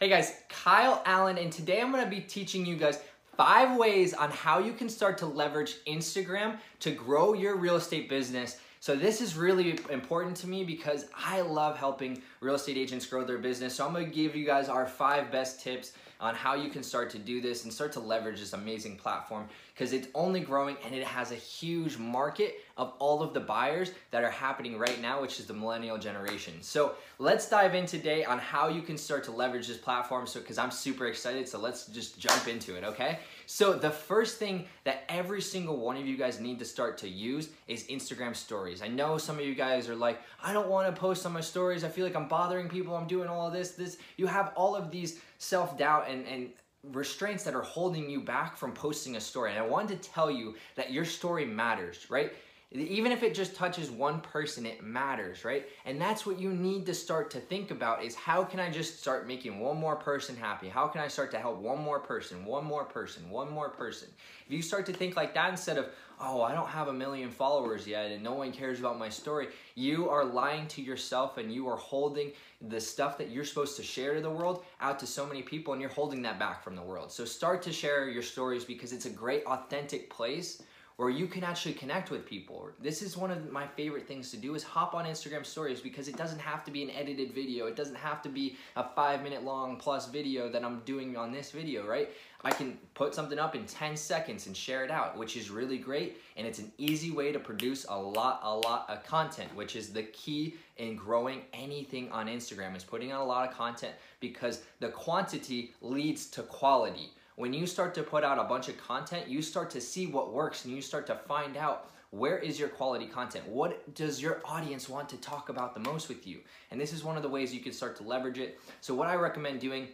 Hey guys, Kyle Allen, and today I'm gonna be teaching you guys five ways on how you can start to leverage Instagram to grow your real estate business. So this is really important to me because I love helping real estate agents grow their business. So I'm gonna give you guys our five best tips on how you can start to do this and start to leverage this amazing platform because it's only growing and it has a huge market of all of the buyers that are happening right now, which is the millennial generation. So let's dive in today on how you can start to leverage this platform. So, because I'm super excited, so let's just jump into it, okay? So the first thing that every single one of you guys need to start to use is Instagram stories. I know some of you guys are like, I don't want to post on my stories. I feel like I'm bothering people. I'm doing all this, this. You have all of these self-doubt and, and restraints that are holding you back from posting a story. And I wanted to tell you that your story matters, right? Even if it just touches one person, it matters, right? And that's what you need to start to think about is how can I just start making one more person happy? How can I start to help one more person, one more person, one more person? If you start to think like that instead of, oh, I don't have a million followers yet and no one cares about my story, you are lying to yourself and you are holding the stuff that you're supposed to share to the world out to so many people and you're holding that back from the world. So start to share your stories because it's a great authentic place where you can actually connect with people. This is one of my favorite things to do is hop on Instagram stories because it doesn't have to be an edited video. It doesn't have to be a five minute long plus video that I'm doing on this video, right? I can put something up in 10 seconds and share it out, which is really great. And it's an easy way to produce a lot, a lot of content, which is the key in growing anything on Instagram is putting out a lot of content because the quantity leads to quality when you start to put out a bunch of content, you start to see what works and you start to find out where is your quality content? What does your audience want to talk about the most with you? And this is one of the ways you can start to leverage it. So what I recommend doing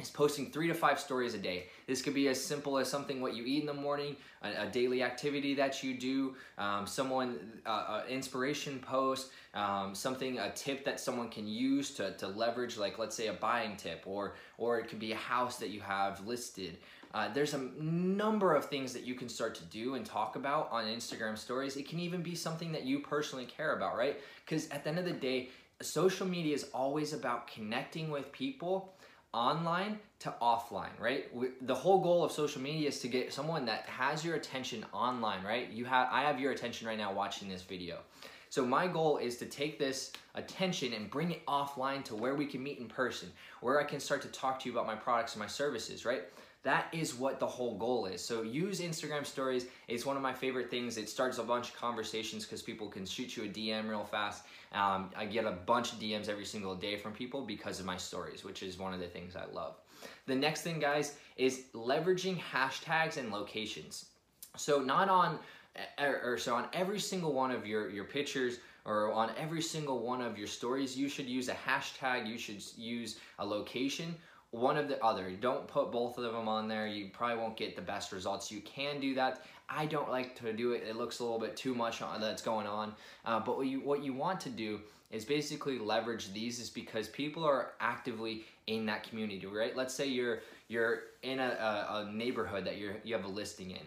is posting three to five stories a day. This could be as simple as something what you eat in the morning, a, a daily activity that you do, um, someone, uh, uh, inspiration post, um, something, a tip that someone can use to, to leverage, like let's say a buying tip, or, or it could be a house that you have listed. Uh, there's a number of things that you can start to do and talk about on Instagram stories. It can even be something that you personally care about, right? Because at the end of the day, social media is always about connecting with people online to offline, right? We, the whole goal of social media is to get someone that has your attention online, right? You have I have your attention right now watching this video. So my goal is to take this attention and bring it offline to where we can meet in person, where I can start to talk to you about my products and my services, right? That is what the whole goal is. So use Instagram stories. It's one of my favorite things. It starts a bunch of conversations because people can shoot you a DM real fast. Um, I get a bunch of DMs every single day from people because of my stories, which is one of the things I love. The next thing, guys, is leveraging hashtags and locations. So not on, or, or so on every single one of your, your pictures or on every single one of your stories, you should use a hashtag, you should use a location one of the other. Don't put both of them on there. You probably won't get the best results. You can do that. I don't like to do it. It looks a little bit too much on, that's going on. Uh, but what you, what you want to do is basically leverage these is because people are actively in that community, right? Let's say you're you're in a, a, a neighborhood that you're you have a listing in.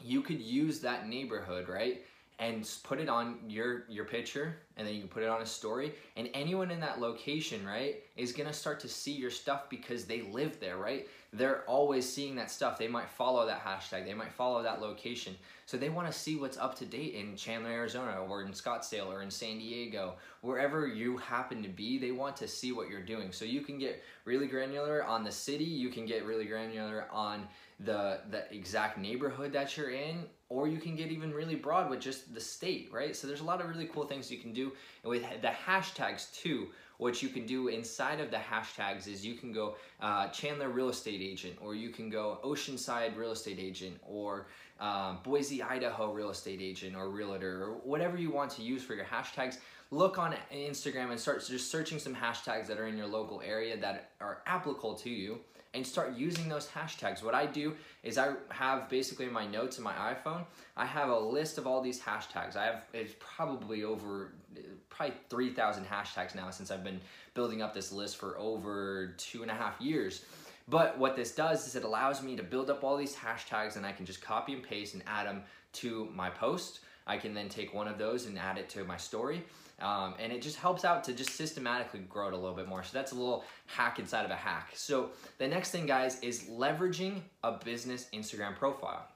You could use that neighborhood, right? And put it on your your picture and then you can put it on a story and anyone in that location right is going to start to see your stuff because they live there right they're always seeing that stuff. They might follow that hashtag. They might follow that location. So they want to see what's up to date in Chandler Arizona or in Scottsdale or in San Diego. Wherever you happen to be they want to see what you're doing. So you can get really granular on the city. You can get really granular on the the exact neighborhood that you're in or you can get even really broad with just the state, right? So there's a lot of really cool things you can do. With the hashtags too, what you can do inside of the hashtags is you can go uh, Chandler real estate agent, or you can go Oceanside real estate agent, or um, Boise, Idaho real estate agent, or realtor, or whatever you want to use for your hashtags. Look on Instagram and start just searching some hashtags that are in your local area that are applicable to you and start using those hashtags. What I do is I have basically my notes in my iPhone, I have a list of all these hashtags. I have, it's probably over, probably 3,000 hashtags now since I've been building up this list for over two and a half years. But what this does is it allows me to build up all these hashtags and I can just copy and paste and add them to my post. I can then take one of those and add it to my story. Um, and it just helps out to just systematically grow it a little bit more. So that's a little hack inside of a hack. So the next thing, guys, is leveraging a business Instagram profile.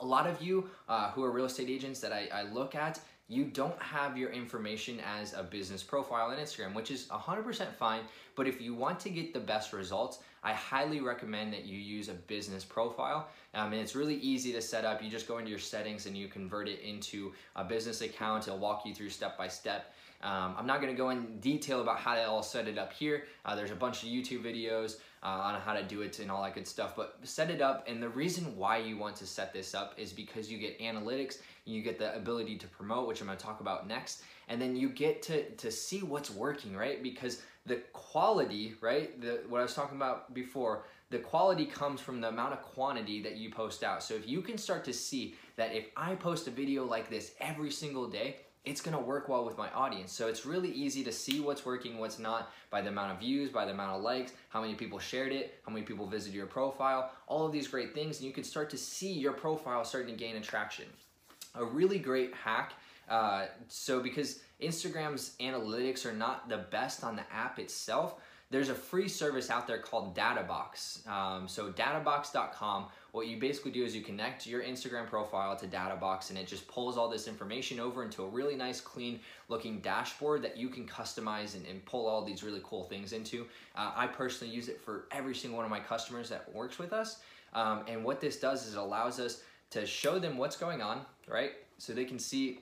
A lot of you uh, who are real estate agents that I, I look at, you don't have your information as a business profile on Instagram, which is 100% fine. But if you want to get the best results, I highly recommend that you use a business profile. Um, and it's really easy to set up. You just go into your settings and you convert it into a business account. It'll walk you through step by step. Um, I'm not to go in detail about how to all set it up here. Uh, there's a bunch of YouTube videos uh, on how to do it and all that good stuff. But set it up, and the reason why you want to set this up is because you get analytics, you get the ability to promote, which I'm to talk about next, and then you get to to see what's working, right? Because the quality, right? The what I was talking about before, the quality comes from the amount of quantity that you post out. So if you can start to see that if I post a video like this every single day, it's gonna work well with my audience. So it's really easy to see what's working, what's not by the amount of views, by the amount of likes, how many people shared it, how many people visited your profile, all of these great things, and you can start to see your profile starting to gain attraction. A really great hack. Uh, so because Instagram's analytics are not the best on the app itself, there's a free service out there called Databox. Um, so databox.com, what you basically do is you connect your Instagram profile to Databox and it just pulls all this information over into a really nice, clean looking dashboard that you can customize and, and pull all these really cool things into. Uh, I personally use it for every single one of my customers that works with us. Um, and what this does is it allows us to show them what's going on, right? So they can see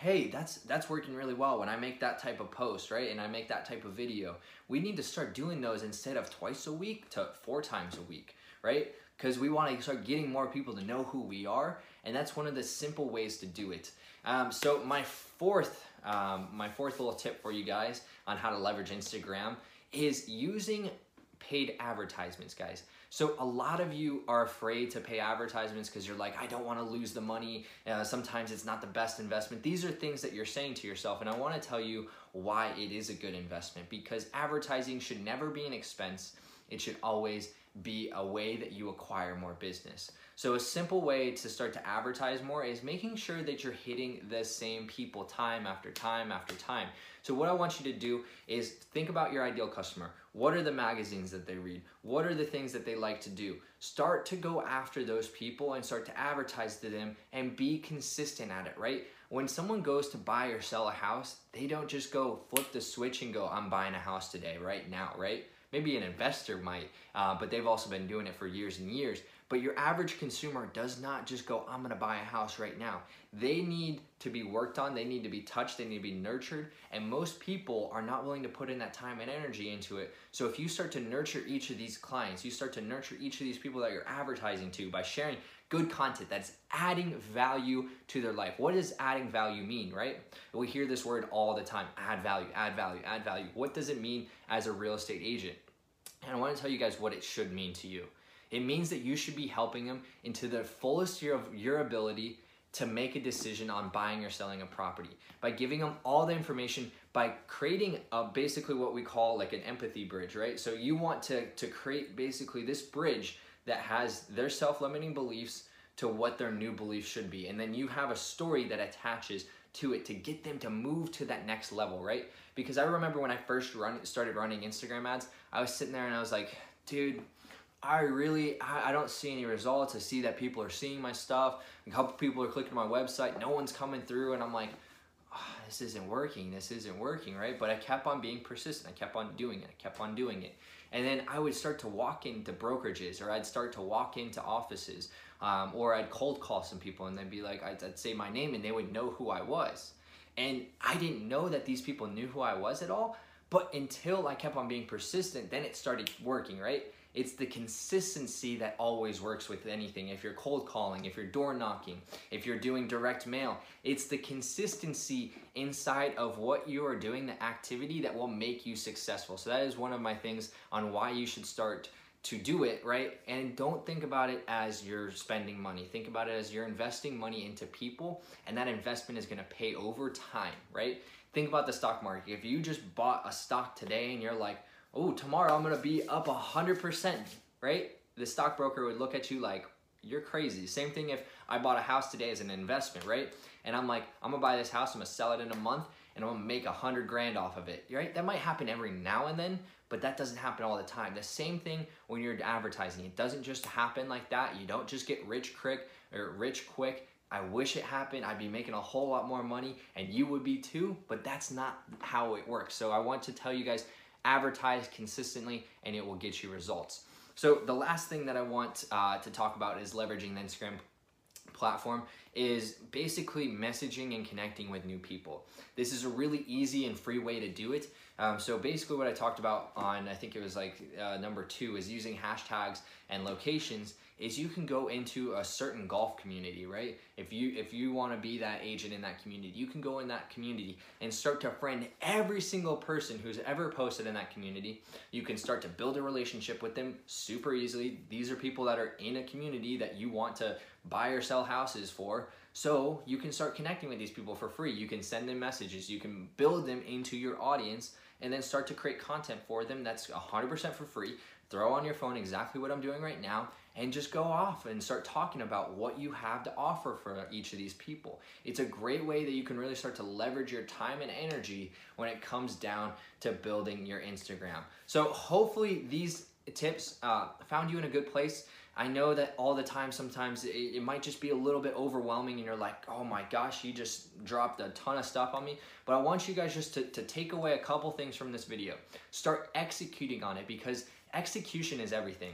hey that's that's working really well when i make that type of post right and i make that type of video we need to start doing those instead of twice a week to four times a week right because we want to start getting more people to know who we are and that's one of the simple ways to do it um, so my fourth um, my fourth little tip for you guys on how to leverage instagram is using paid advertisements guys so a lot of you are afraid to pay advertisements because you're like, I don't want to lose the money. Uh, sometimes it's not the best investment. These are things that you're saying to yourself, and I want to tell you why it is a good investment because advertising should never be an expense. It should always be a way that you acquire more business. So a simple way to start to advertise more is making sure that you're hitting the same people time after time after time. So what I want you to do is think about your ideal customer. What are the magazines that they read? What are the things that they like to do? Start to go after those people and start to advertise to them and be consistent at it, right? When someone goes to buy or sell a house, they don't just go flip the switch and go, I'm buying a house today, right now, right? Maybe an investor might, uh, but they've also been doing it for years and years. But your average consumer does not just go, I'm gonna buy a house right now. They need to be worked on, they need to be touched, they need to be nurtured, and most people are not willing to put in that time and energy into it. So if you start to nurture each of these clients, you start to nurture each of these people that you're advertising to by sharing good content that's adding value to their life. What does adding value mean, right? We hear this word all the time add value, add value, add value. What does it mean as a real estate agent? And I want to tell you guys what it should mean to you. It means that you should be helping them into the fullest year of your ability to make a decision on buying or selling a property by giving them all the information by creating a, basically what we call like an empathy bridge right so you want to to create basically this bridge that has their self-limiting beliefs to what their new beliefs should be. And then you have a story that attaches to it to get them to move to that next level, right? Because I remember when I first run, started running Instagram ads, I was sitting there and I was like, dude, I really, I, don't see any results. I see that people are seeing my stuff. A couple people are clicking my website. No one's coming through. And I'm like, oh, this isn't working. This isn't working, right? But I kept on being persistent. I kept on doing it. I kept on doing it. And then I would start to walk into brokerages or I'd start to walk into offices um, or I'd cold call some people and they'd be like, I'd, I'd say my name and they would know who I was. And I didn't know that these people knew who I was at all. But until I kept on being persistent, then it started working, right? It's the consistency that always works with anything. If you're cold calling, if you're door knocking, if you're doing direct mail, it's the consistency inside of what you are doing, the activity that will make you successful. So that is one of my things on why you should start to do it, right? And don't think about it as you're spending money. Think about it as you're investing money into people, and that investment is gonna pay over time, right? Think about the stock market. If you just bought a stock today and you're like, oh, tomorrow I'm gonna be up 100%, right? The stockbroker would look at you like, you're crazy. Same thing if I bought a house today as an investment, right? And I'm like, I'm gonna buy this house, I'm gonna sell it in a month, and I'm gonna make a hundred grand off of it, right? That might happen every now and then, but that doesn't happen all the time. The same thing when you're advertising. It doesn't just happen like that. You don't just get rich quick or rich quick. I wish it happened. I'd be making a whole lot more money and you would be too, but that's not how it works. So I want to tell you guys advertise consistently and it will get you results. So the last thing that I want uh, to talk about is leveraging the Instagram platform is basically messaging and connecting with new people. This is a really easy and free way to do it. Um, so basically what I talked about on, I think it was like uh, number two, is using hashtags and locations is you can go into a certain golf community, right? If you if you want to be that agent in that community, you can go in that community and start to friend every single person who's ever posted in that community. You can start to build a relationship with them super easily. These are people that are in a community that you want to buy or sell houses for. So you can start connecting with these people for free. You can send them messages. You can build them into your audience and then start to create content for them that's 100% for free. Throw on your phone exactly what I'm doing right now and just go off and start talking about what you have to offer for each of these people. It's a great way that you can really start to leverage your time and energy when it comes down to building your Instagram. So hopefully these tips uh, found you in a good place. I know that all the time sometimes it, it, might just be a little bit overwhelming and you're like, oh my gosh, you just dropped a ton of stuff on me. But I want you guys just to, to take away a couple things from this video. Start executing on it because execution is everything.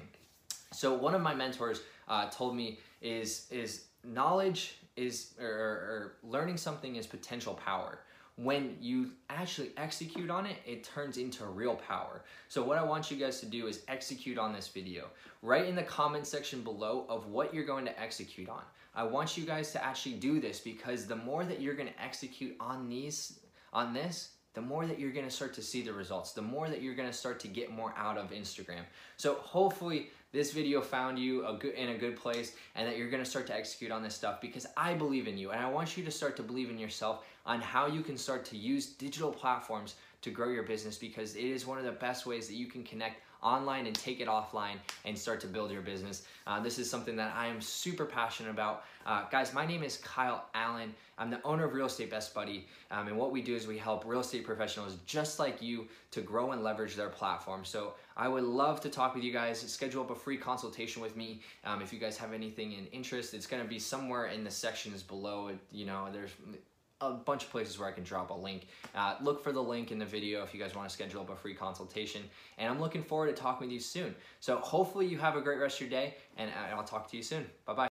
So one of my mentors uh, told me is, is knowledge is, or, or learning something is potential power when you actually execute on it, it turns into real power. So what I want you guys to do is execute on this video. Write in the comment section below of what you're going to execute on. I want you guys to actually do this because the more that you're going to execute on these, on this, the more that you're gonna start to see the results, the more that you're gonna start to get more out of Instagram. So hopefully this video found you a good, in a good place and that you're gonna start to execute on this stuff because I believe in you and I want you to start to believe in yourself on how you can start to use digital platforms to grow your business because it is one of the best ways that you can connect online and take it offline and start to build your business. Uh, this is something that I am super passionate about. Uh, guys, my name is Kyle Allen. I'm the owner of Real Estate Best Buddy. Um, and what we do is we help real estate professionals just like you to grow and leverage their platform. So I would love to talk with you guys, schedule up a free consultation with me. Um, if you guys have anything in interest, it's gonna be somewhere in the sections below. You know, there's a bunch of places where I can drop a link. Uh, look for the link in the video if you guys want to schedule up a free consultation. And I'm looking forward to talking with you soon. So hopefully you have a great rest of your day and I'll talk to you soon. Bye-bye.